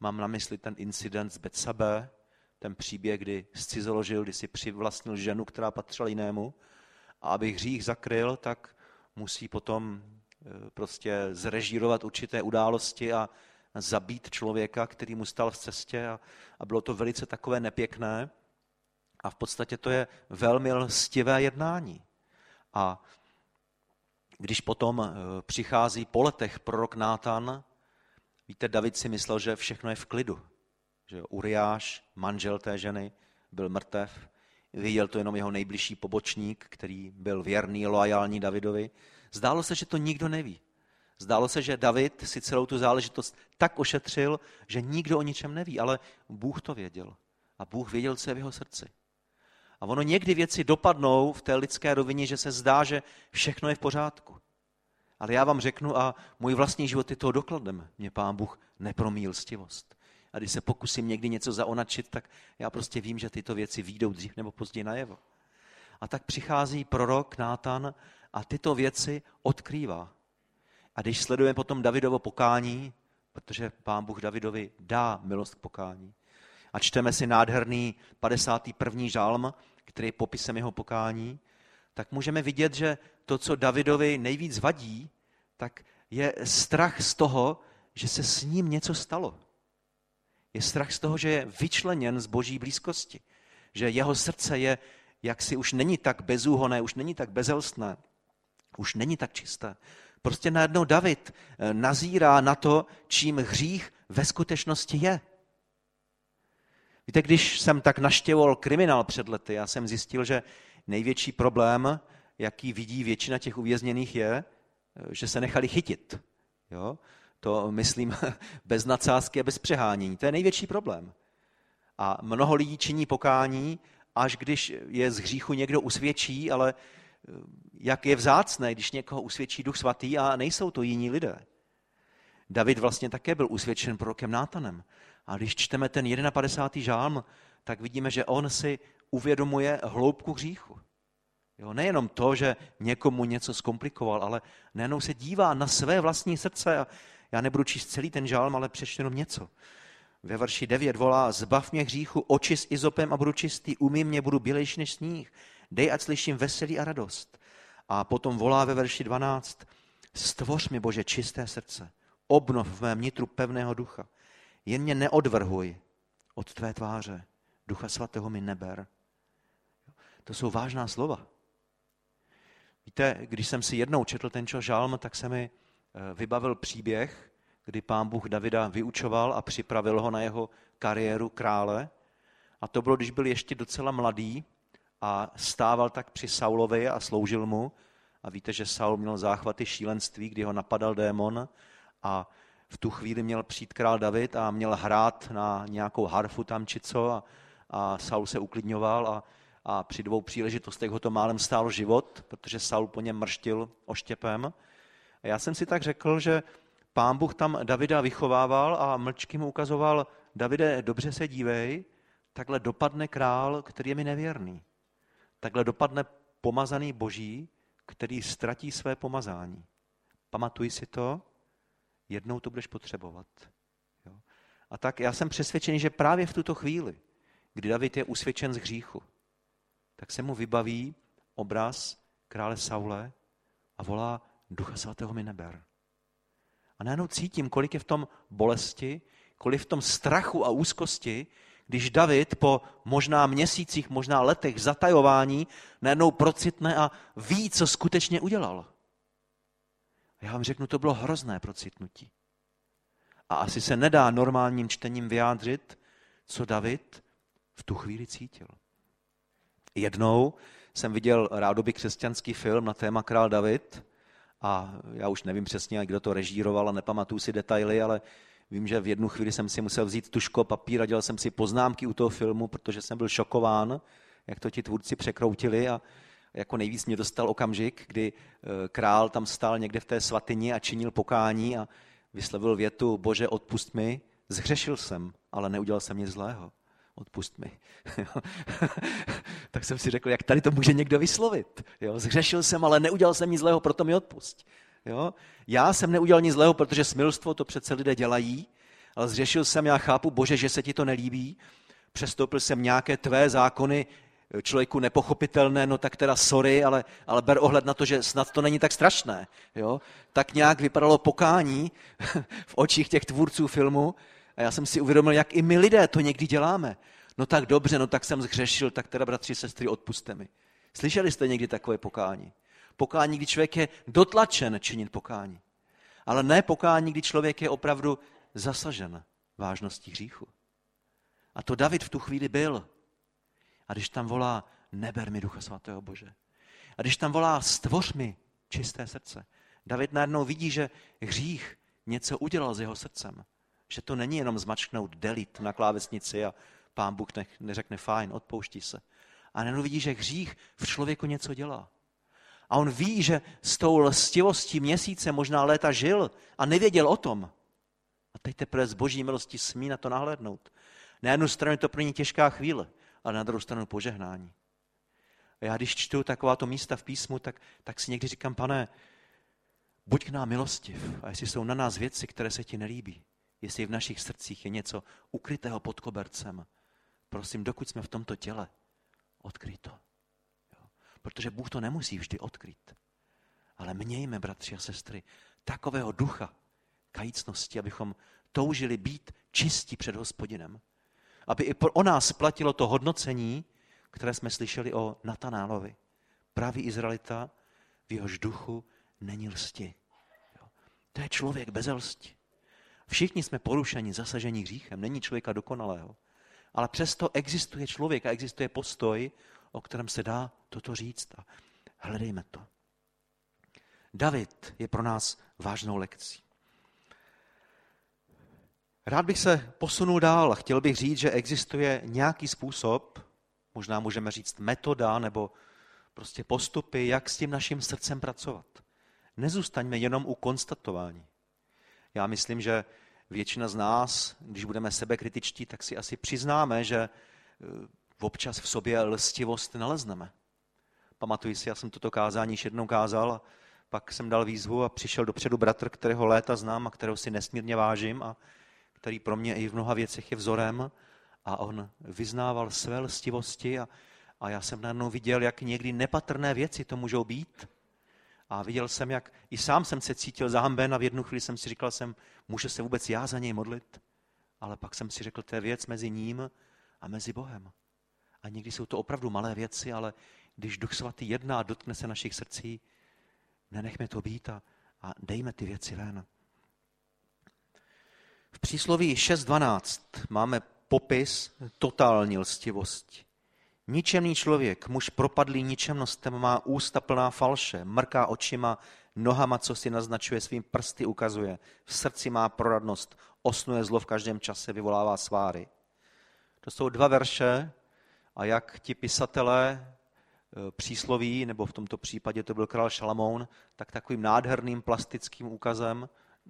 Mám na mysli ten incident z Betsabe, ten příběh, kdy zcizoložil, kdy si přivlastnil ženu, která patřila jinému. A aby hřích zakryl, tak musí potom e, prostě zrežírovat určité události a zabít člověka, který mu stal v cestě a, a bylo to velice takové nepěkné. A v podstatě to je velmi lstivé jednání. A když potom e, přichází po letech prorok Nátan, víte, David si myslel, že všechno je v klidu. Že Uriáš, manžel té ženy, byl mrtev. Viděl to jenom jeho nejbližší pobočník, který byl věrný, loajální Davidovi. Zdálo se, že to nikdo neví. Zdálo se, že David si celou tu záležitost tak ošetřil, že nikdo o ničem neví, ale Bůh to věděl. A Bůh věděl, co je v jeho srdci. A ono někdy věci dopadnou v té lidské rovině, že se zdá, že všechno je v pořádku. Ale já vám řeknu, a můj vlastní život je toho dokladem. Mě pán Bůh nepromíl stivost. A když se pokusím někdy něco zaonačit, tak já prostě vím, že tyto věci výjdou dřív nebo později najevo. A tak přichází prorok Nátan a tyto věci odkrývá. A když sledujeme potom Davidovo pokání, protože pán Bůh Davidovi dá milost k pokání, a čteme si nádherný 51. žálm, který je popisem jeho pokání, tak můžeme vidět, že to, co Davidovi nejvíc vadí, tak je strach z toho, že se s ním něco stalo. Je strach z toho, že je vyčleněn z boží blízkosti. Že jeho srdce je, jak si už není tak bezúhoné, už není tak bezelstné, už není tak čisté. Prostě najednou David eh, nazírá na to, čím hřích ve skutečnosti je. Víte, když jsem tak naštěvoval kriminál před lety, já jsem zjistil, že největší problém, jaký vidí většina těch uvězněných, je, eh, že se nechali chytit. Jo? To myslím bez nadsázky a bez přehánění. To je největší problém. A mnoho lidí činí pokání, až když je z hříchu někdo usvědčí, ale jak je vzácné, když někoho usvědčí duch svatý a nejsou to jiní lidé. David vlastně také byl usvědčen prorokem Nátanem. A když čteme ten 51. žálm, tak vidíme, že on si uvědomuje hloubku hříchu. Jo, nejenom to, že někomu něco zkomplikoval, ale nejenom se dívá na své vlastní srdce a já nebudu číst celý ten žálm, ale přečtu jenom něco. Ve verši 9 volá, zbav mě hříchu, oči s izopem a budu čistý, umí mě, budu bělejší než sníh. Dej, ať slyším veselí a radost. A potom volá ve verši 12, stvoř mi, Bože, čisté srdce, obnov v mém nitru pevného ducha. Jen mě neodvrhuj od tvé tváře. Ducha svatého mi neber. To jsou vážná slova. Víte, když jsem si jednou četl ten žalm, tak se mi eh, vybavil příběh, kdy pán Bůh Davida vyučoval a připravil ho na jeho kariéru krále. A to bylo, když byl ještě docela mladý a stával tak při Saulovi a sloužil mu. A víte, že Saul měl záchvaty šílenství, kdy ho napadal démon a v tu chvíli měl přijít král David a měl hrát na nějakou harfu tam či co a, a Saul se uklidňoval a, a při dvou příležitostech ho to málem stál život, protože Saul po něm mrštil oštěpem. A já jsem si tak řekl, že pán Bůh tam Davida vychovával a mlčky mu ukazoval, Davide, dobře se dívej, takhle dopadne král, který je mi nevěrný. Takhle dopadne pomazaný boží, který ztratí své pomazání. Pamatuj si to, jednou to budeš potřebovat. Jo? A tak já jsem přesvědčený, že právě v tuto chvíli, kdy David je usvědčen z hříchu, tak se mu vybaví obraz krále Saule a volá, ducha svatého mi neber. A najednou cítím, kolik je v tom bolesti, kolik v tom strachu a úzkosti, když David po možná měsících, možná letech zatajování najednou procitne a ví, co skutečně udělal. Já vám řeknu, to bylo hrozné procitnutí. A asi se nedá normálním čtením vyjádřit, co David v tu chvíli cítil. Jednou jsem viděl rádoby křesťanský film na téma Král David a já už nevím přesně, kdo to režíroval a nepamatuju si detaily, ale vím, že v jednu chvíli jsem si musel vzít tuško, papír a dělal jsem si poznámky u toho filmu, protože jsem byl šokován, jak to ti tvůrci překroutili a jako nejvíc mě dostal okamžik, kdy eh, král tam stál někde v té svatyni a činil pokání a vyslovil větu, bože, odpust mi, zhřešil jsem, ale neudělal jsem nic zlého. Odpust mi. tak jsem si řekl, jak tady to může někdo vyslovit. Jo? Zhřešil jsem, ale neudělal jsem nic zlého, proto mi odpust. Jo? Já jsem neudělal nic zlého, protože smilstvo to přece lidé dělají, ale zřešil jsem, já chápu, bože, že se ti to nelíbí, přestoupil jsem nějaké tvé zákony, člověku nepochopitelné, no tak teda sorry, ale, ale ber ohled na to, že snad to není tak strašné. Jo? Tak nějak vypadalo pokání v očích těch tvůrců filmu a já jsem si uvědomil, jak i my lidé to někdy děláme. No tak dobře, no tak jsem zhřešil, tak teda bratři, sestry, odpuste mi. Slyšeli jste někdy takové pokání? Pokání, kdy člověk je dotlačen činit pokání. Ale ne pokání, kdy člověk je opravdu zasažen vážností hříchu. A to David v tu chvíli byl. A když tam volá, neber mi ducha svatého Bože. A když tam volá, stvoř mi čisté srdce. David najednou vidí, že hřích něco udělal s jeho srdcem. Že to není jenom zmačknout delit na klávesnici a pán Bůh neřekne fajn, odpouští se. A najednou vidí, že hřích v člověku něco dělá. A on ví, že s tou lstivostí měsíce, možná léta žil a nevěděl o tom. A teď teprve z boží milosti smí na to nahlédnout. Na jednu stranu je to pro ně těžká chvíle ale na druhou stranu požehnání. A já když čtu takováto místa v písmu, tak, tak si někdy říkám, pane, buď k nám milostiv. A jestli jsou na nás věci, které se ti nelíbí, jestli v našich srdcích je něco ukrytého pod kobercem, prosím, dokud jsme v tomto těle, odkryj to. Protože Bůh to nemusí vždy odkryt. Ale mějme, bratři a sestry, takového ducha kajícnosti, abychom toužili být čistí před hospodinem aby i o nás platilo to hodnocení, které jsme slyšeli o Natanálovi. Pravý Izraelita, v jehož duchu není lsti. To je člověk bez lsti. Všichni jsme porušeni, zasaženi hříchem, není člověka dokonalého. Ale přesto existuje člověk a existuje postoj, o kterém se dá toto říct a hledejme to. David je pro nás vážnou lekcí. Rád bych se posunul dál. Chtěl bych říct, že existuje nějaký způsob, možná můžeme říct metoda nebo prostě postupy, jak s tím naším srdcem pracovat. Nezůstaňme jenom u konstatování. Já myslím, že většina z nás, když budeme sebekritičtí, tak si asi přiznáme, že e, občas v sobě lstivost nalezneme. Pamatuji si, já jsem toto kázání již jednou kázal a pak jsem dal výzvu a přišel dopředu bratr, kterého léta znám a kterého si nesmírně vážím a který pro mě i v mnoha věcech je vzorem a on vyznával své lstivosti a, a já jsem najednou viděl, jak někdy nepatrné věci to můžou být A viděl jsem, jak i sám jsem se cítil zahamben a v jednu chvíli jsem si říkal, jsem, může se vůbec já za něj modlit? Ale pak jsem si řekl, to je věc mezi ním a mezi Bohem. A někdy jsou to opravdu malé věci, ale když Duch Svatý jedná a dotkne se našich srdcí, nenechme to být a, a dejme ty věci ven. V přísloví 6.12 máme popis totální lstivosti. Ničemný člověk, muž propadlý ničemnostem, má ústa plná falše, mrká očima, nohama, co si naznačuje, svým prsty ukazuje, v srdci má proradnost, osnuje zlo v každém čase, vyvolává sváry. To jsou dva verše a jak ti pisatelé e, přísloví, nebo v tomto případě to byl král Šalamoun, tak takovým nádherným plastickým úkazem,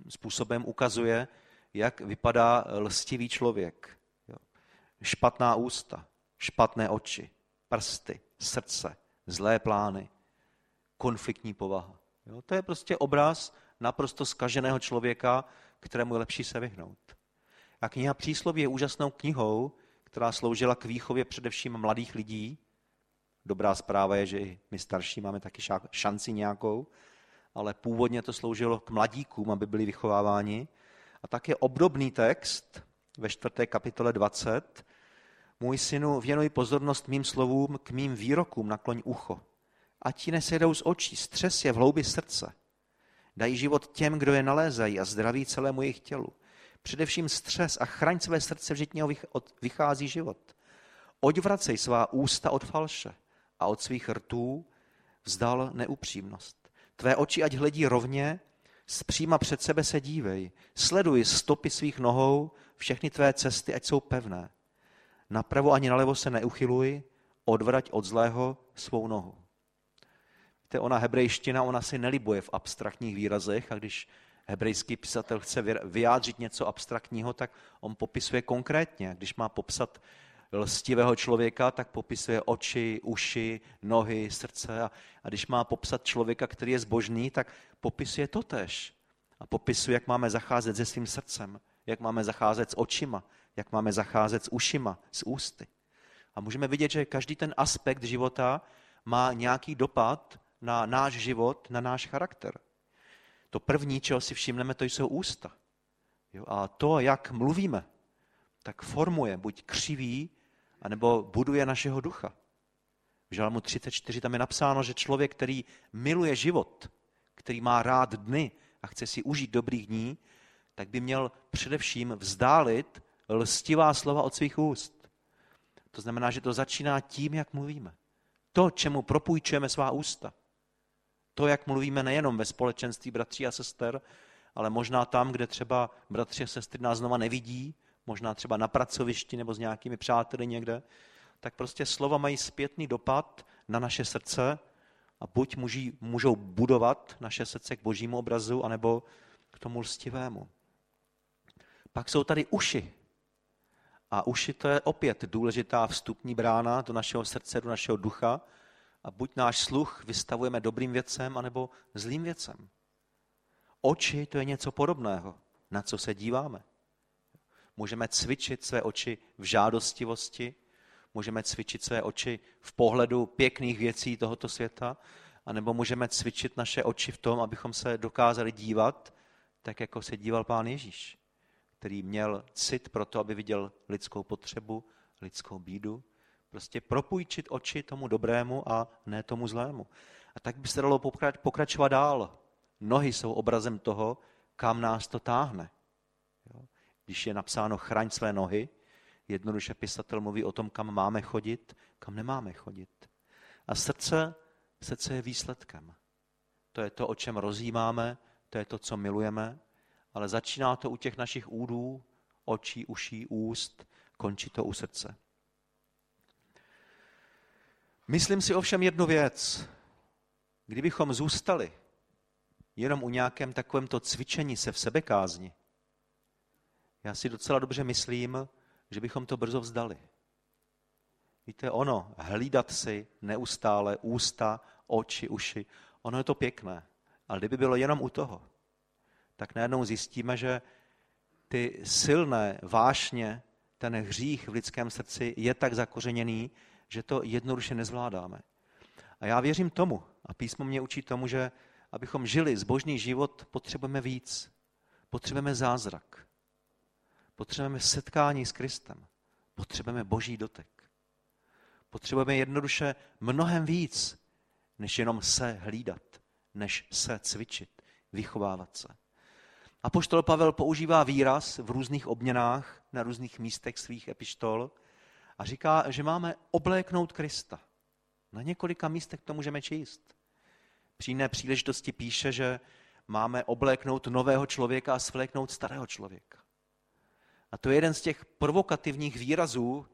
způsobem ukazuje, jak vypadá lstivý člověk. Špatná ústa, špatné oči, prsty, srdce, zlé plány, konfliktní povaha. Jo? To je prostě obraz naprosto skaženého člověka, kterému je lepší se vyhnout. A kniha Přísloví je úžasnou knihou, která sloužila k výchově především mladých lidí. Dobrá zpráva je, že i my starší máme taky šanci nějakou, ale původně to sloužilo k mladíkům, aby byli vychováváni. A tak je obdobný text ve čtvrté kapitole 20, můj synu, věnuj pozornost mým slovům, k mým výrokům nakloň ucho. A ti nesedou z očí, střes je v hloubi srdce. Dají život těm, kdo je nalézají a zdraví celému jejich tělu. Především střes a chraň své srdce, vždyť něho vychází život. Odvracej svá ústa od falše a od svých rtů vzdal neupřímnost. Tvé oči ať hledí rovně, zpříma před sebe se dívej. Sleduj stopy svých nohou, všechny tvé cesty, ať jsou pevné. Napravo ani nalevo se neuchyluj, odvrať od zlého svou nohu. Víte, ona hebrejština, ona si nelibuje v abstraktních výrazech a když hebrejský pisatel chce vyjádřit něco abstraktního, tak on popisuje konkrétně. Když má popsat lstivého člověka, tak popisuje oči, uši, nohy, srdce. A, když má popsat člověka, který je zbožný, tak popisuje to tež. A popisuje, jak máme zacházet se svým srdcem, jak máme zacházet s očima, jak máme zacházet s ušima, s ústy. A můžeme vidět, že každý ten aspekt života má nějaký dopad na náš život, na náš charakter. To první, čeho si všimneme, to jsou ústa. Jo? A to, jak mluvíme, tak formuje buď křivý, anebo buduje našeho ducha. V Žalmu 34 tam je napsáno, že člověk, který miluje život, který má rád dny a chce si užít dobrých dní, tak by měl především vzdálit lstivá slova od svých úst. To znamená, že to začíná tím, jak mluvíme. To, čemu propůjčujeme svá ústa. To, jak mluvíme nejenom ve společenství bratří a sester, ale možná tam, kde třeba bratři a sestry nás znova nevidí, možná třeba na pracovišti nebo s nějakými přáteli někde, tak prostě slova mají zpětný dopad na naše srdce a buď můží, můžou budovat naše srdce k božímu obrazu, anebo k tomu lstivému. Pak jsou tady uši. A uši to je opět důležitá vstupní brána do našeho srdce, do našeho ducha. A buď náš sluch vystavujeme dobrým věcem, anebo zlým věcem. Oči to je něco podobného, na co se díváme. Můžeme cvičit své oči v žádostivosti, můžeme cvičit své oči v pohledu pěkných věcí tohoto světa, anebo můžeme cvičit naše oči v tom, abychom se dokázali dívat tak, jako se díval pán Ježíš který měl cit pro to, aby viděl lidskou potřebu, lidskou bídu. Prostě propůjčit oči tomu dobrému a ne tomu zlému. A tak by se dalo pokračovat dál. Nohy jsou obrazem toho, kam nás to táhne. Když je napsáno chraň své nohy, jednoduše pisatel mluví o tom, kam máme chodit, kam nemáme chodit. A srdce, srdce je výsledkem. To je to, o čem rozjímáme, to je to, co milujeme, ale začíná to u těch našich údů, očí, uší, úst, končí to u srdce. Myslím si ovšem jednu věc. Kdybychom zůstali jenom u nějakém takovémto cvičení se v sebekázni, já si docela dobře myslím, že bychom to brzo vzdali. Víte, ono, hlídat si neustále ústa, oči, uši, ono je to pěkné. Ale kdyby bylo jenom u toho, tak najednou zjistíme, že ty silné vášně, ten hřích v lidském srdci je tak zakořeněný, že to jednoduše nezvládáme. A já věřím tomu, a písmo mě učí tomu, že abychom žili zbožný život, potřebujeme víc. Potřebujeme zázrak. Potřebujeme setkání s Kristem. Potřebujeme boží dotek. Potřebujeme jednoduše mnohem víc, než jenom se hlídat, než se cvičit, vychovávat se. A poštol Pavel používá výraz v různých obměnách na různých místech svých epištol a říká, že máme obléknout Krista. Na několika místech to můžeme číst. Při jiné příležitosti píše, že máme obléknout nového člověka a svléknout starého člověka. A to je jeden z těch provokativních výrazů,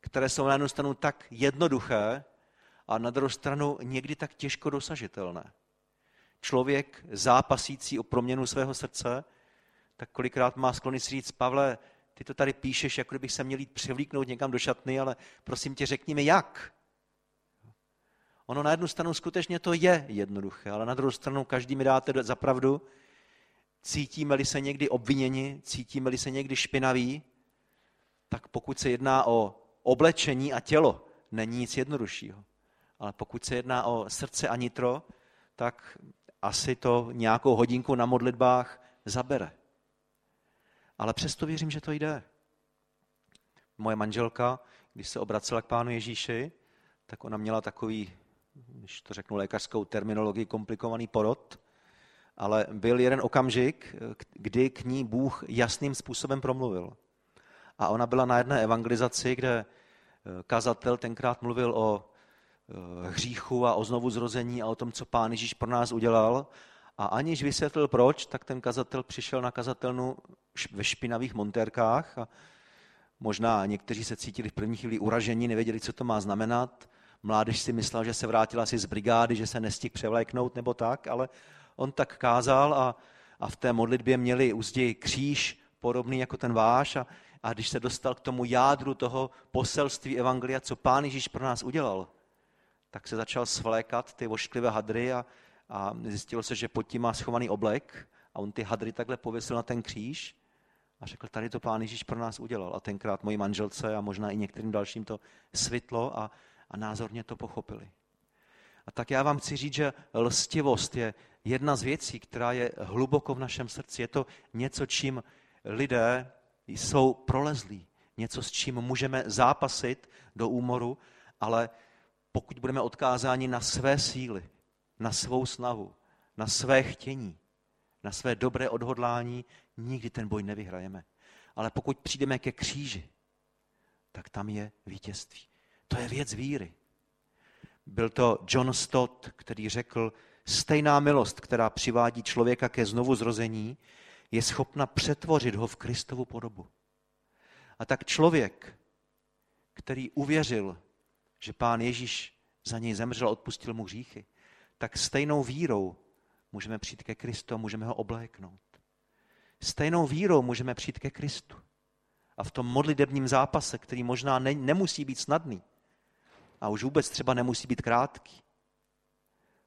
které jsou na jednu stranu tak jednoduché a na druhou stranu někdy tak těžko dosažitelné. Člověk zápasící o proměnu svého srdce, tak kolikrát má sklony si říct, Pavle, ty to tady píšeš, jako kdybych se měl jít převlíknout někam do šatny, ale prosím tě, řekni mi jak. Ono na jednu stranu skutečně to je jednoduché, ale na druhou stranu každý mi dáte za pravdu, cítíme-li se někdy obviněni, cítíme-li se někdy špinaví, tak pokud se jedná o oblečení a tělo, není nic jednoduššího. Ale pokud se jedná o srdce a nitro, tak asi to nějakou hodinku na modlitbách zabere. Ale přesto věřím, že to jde. Moje manželka, když se obracela k pánu Ježíši, tak ona měla takový, když to řeknu lékařskou terminologii, komplikovaný porod, ale byl jeden okamžik, kdy k ní Bůh jasným způsobem promluvil. A ona byla na jedné evangelizaci, kde eh, kazatel tenkrát mluvil o eh, hříchu a o znovu zrození a o tom, co pán Ježíš pro nás udělal. A aniž vysvětlil proč, tak ten kazatel přišel na kazatelnu ve špinavých montérkách a možná někteří se cítili v první chvíli uražení, nevěděli, co to má znamenat. Mládež si myslel, že se vrátila asi z brigády, že se nestihl převléknout nebo tak, ale on tak kázal a, a v té modlitbě měli uzdi kříž podobný jako ten váš a, a když se dostal k tomu jádru toho poselství Evangelia, co Pán Ježíš pro nás udělal, tak se začal svlékat ty ošklivé hadry a, a zjistilo se, že pod tím má schovaný oblek a on ty hadry takhle pověsil na ten kříž a řekl, tady to Pán Ježíš pro nás udělal. A tenkrát mojí manželce a možná i některým dalším to svitlo a, a názorně to pochopili. A tak já vám chci říct, že lstivost je jedna z věcí, která je hluboko v našem srdci. Je to něco, čím lidé jsou prolezlí. Něco, s čím můžeme zápasit do úmoru, ale pokud budeme odkázáni na své síly, na svou snahu, na své chtění, na své dobré odhodlání, nikdy ten boj nevyhrajeme. Ale pokud přijdeme ke kříži, tak tam je vítězství. To je věc víry. Byl to John Stott, který řekl, stejná milost, která přivádí člověka ke znovu zrození, je schopna přetvořit ho v Kristovu podobu. A tak člověk, který uvěřil, že pán Ježíš za něj zemřel a odpustil mu hříchy, tak stejnou vírou můžeme přijít ke Kristu a můžeme ho obléknout. Stejnou vírou můžeme přijít ke Kristu. A v tom modlitebním zápase, který možná ne, nemusí být snadný, a už vůbec třeba nemusí být krátký,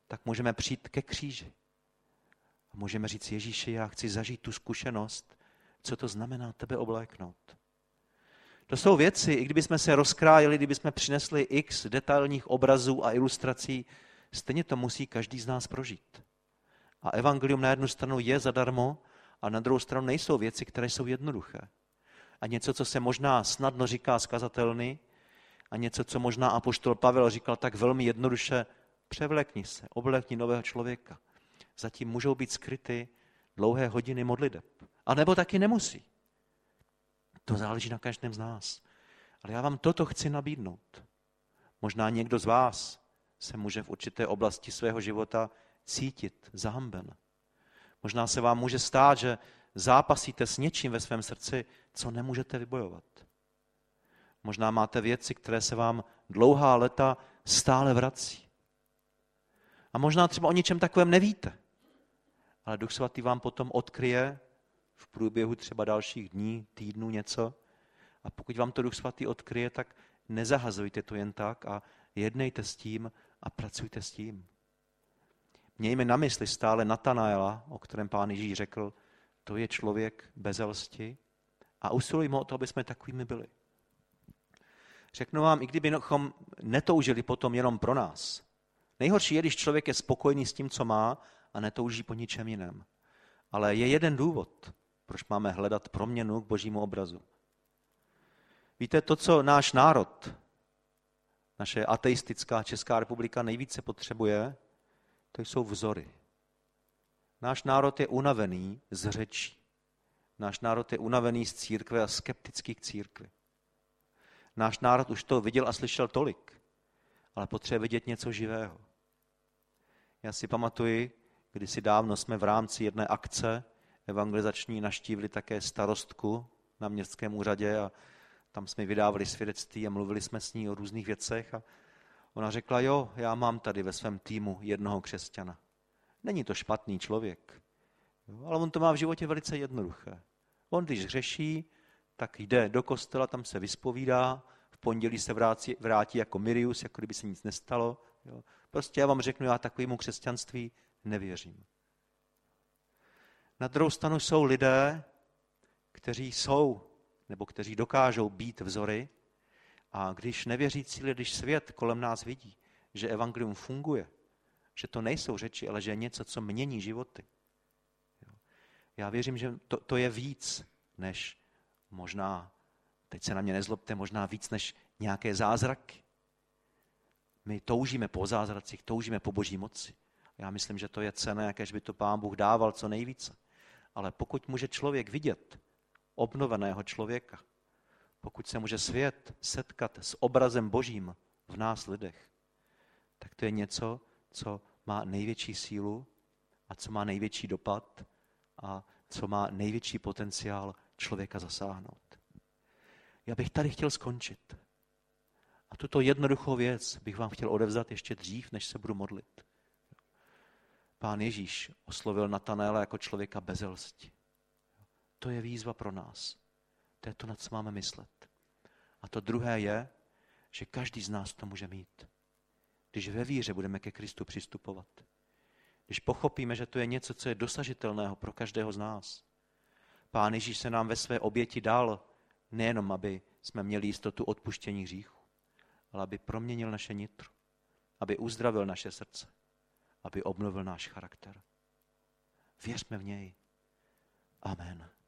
tak můžeme přijít ke kříži. A můžeme říct, Ježíši, já chci zažít tu zkušenost, co to znamená tebe obléknout. To jsou věci, i kdybychom se rozkrájeli, kdybychom přinesli x detailních obrazů a ilustrací, stejně to musí každý z nás prožít. A evangelium na jednu stranu je zadarmo, a na druhou stranu nejsou věci, které jsou jednoduché. A něco, co se možná snadno říká skazatelný, a něco, co možná apoštol Pavel říkal tak velmi jednoduše, převlekni se, oblekni nového člověka. Zatím můžou být skryty dlouhé hodiny modliteb. A nebo taky nemusí. To záleží na každém z nás. Ale já vám toto chci nabídnout. Možná někdo z vás se může v určité oblasti svého života cítit zahamben. Možná se vám může stát, že zápasíte s něčím ve svém srdci, co nemůžete vybojovat. Možná máte věci, které se vám dlouhá leta stále vrací. A možná třeba o něčem takovém nevíte. Ale Duch Svatý vám potom odkryje v průběhu třeba dalších dní, týdnů něco. A pokud vám to Duch Svatý odkryje, tak nezahazujte to jen tak a jednejte s tím a pracujte s tím. Mějme na mysli stále Natanaela, o kterém pán Ježíš řekl, to je člověk bez lsti a usilujme o to, aby jsme takovými byli. Řeknu vám, i kdybychom netoužili potom jenom pro nás. Nejhorší je, když člověk je spokojený s tím, co má a netouží po ničem jiném. Ale je jeden důvod, proč máme hledat proměnu k božímu obrazu. Víte, to, co náš národ, naše ateistická Česká republika nejvíce potřebuje, to jsou vzory. Náš národ je unavený z řečí. Náš národ je unavený z církve a skeptický k církvi. Náš národ už to viděl a slyšel tolik, ale potřebuje vidět něco živého. Já si pamatuji, si dávno jsme v rámci jedné akce evangelizační naštívili také starostku na městském úřadě a tam jsme vydávali svědectví a mluvili jsme s ní o různých věcech a ona řekla, jo, já mám tady ve svém týmu jednoho křesťana. Není to špatný člověk, ale on to má v životě velice jednoduché. On, když řeší, tak jde do kostela, tam se vyspovídá, v pondělí se vrátí, vrátí jako Mirius, jako kdyby se nic nestalo. Jo. Prostě já vám řeknu, já takovému křesťanství nevěřím. Na druhou stranu jsou lidé, kteří jsou, nebo kteří dokážou být vzory, a když nevěřící lidé, když svět kolem nás vidí, že evangelium funguje, že to nejsou řeči, ale že je něco, co mění životy. Já věřím, že to, to je víc než možná, teď se na mě nezlobte, možná víc než nějaké zázraky. My toužíme po zázracích, toužíme po boží moci. Já myslím, že to je cené, jakéž by to pán Bůh dával co nejvíce. Ale pokud může člověk vidět obnoveného člověka, pokud se může svět setkat s obrazem božím v nás lidech, tak to je něco, co má největší sílu a co má největší dopad a co má největší potenciál člověka zasáhnout. Já bych tady chtěl skončit. A tuto jednoduchou věc bych vám chtěl odevzat ještě dřív, než se budu modlit. Pán Ježíš oslovil Natanéla jako člověka bezelsti. To je výzva pro nás. To je to, na co máme myslet. A to druhé je, že každý z nás to může mít. Když ve víře budeme ke Kristu přistupovat. Když pochopíme, že to je něco, co je dosažitelného pro každého z nás. Pán Ježíš se nám ve své oběti dal nejenom, aby jsme měli jistotu odpuštění hříchu, ale aby proměnil naše nitro, aby uzdravil naše srdce, aby obnovil náš charakter. Věřme v něj. Amen.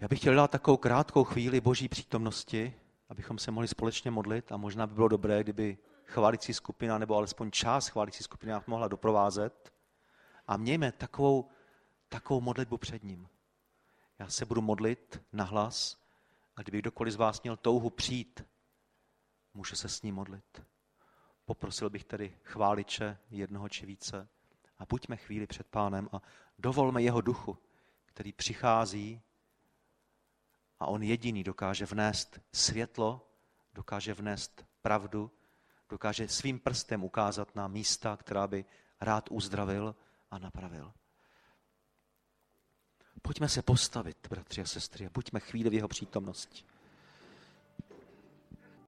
Já bych chtěl dát takovou krátkou chvíli boží přítomnosti, abychom se mohli společně modlit a možná by bylo dobré, kdyby chválící skupina nebo alespoň část chválící skupiny nás mohla doprovázet. A mějme takovou, takovou modlitbu před ním. Já se budu modlit na hlas a kdyby kdokoliv z vás měl touhu přijít, může se s ním modlit. Poprosil bych tedy chváliče jednoho či více a buďme chvíli před pánem a dovolme jeho duchu, který přichází a on jediný dokáže vnést světlo, dokáže vnést pravdu, dokáže svým prstem ukázat na místa, která by rád uzdravil a napravil. Pojďme se postavit, bratři a sestry, a buďme chvíli v jeho přítomnosti.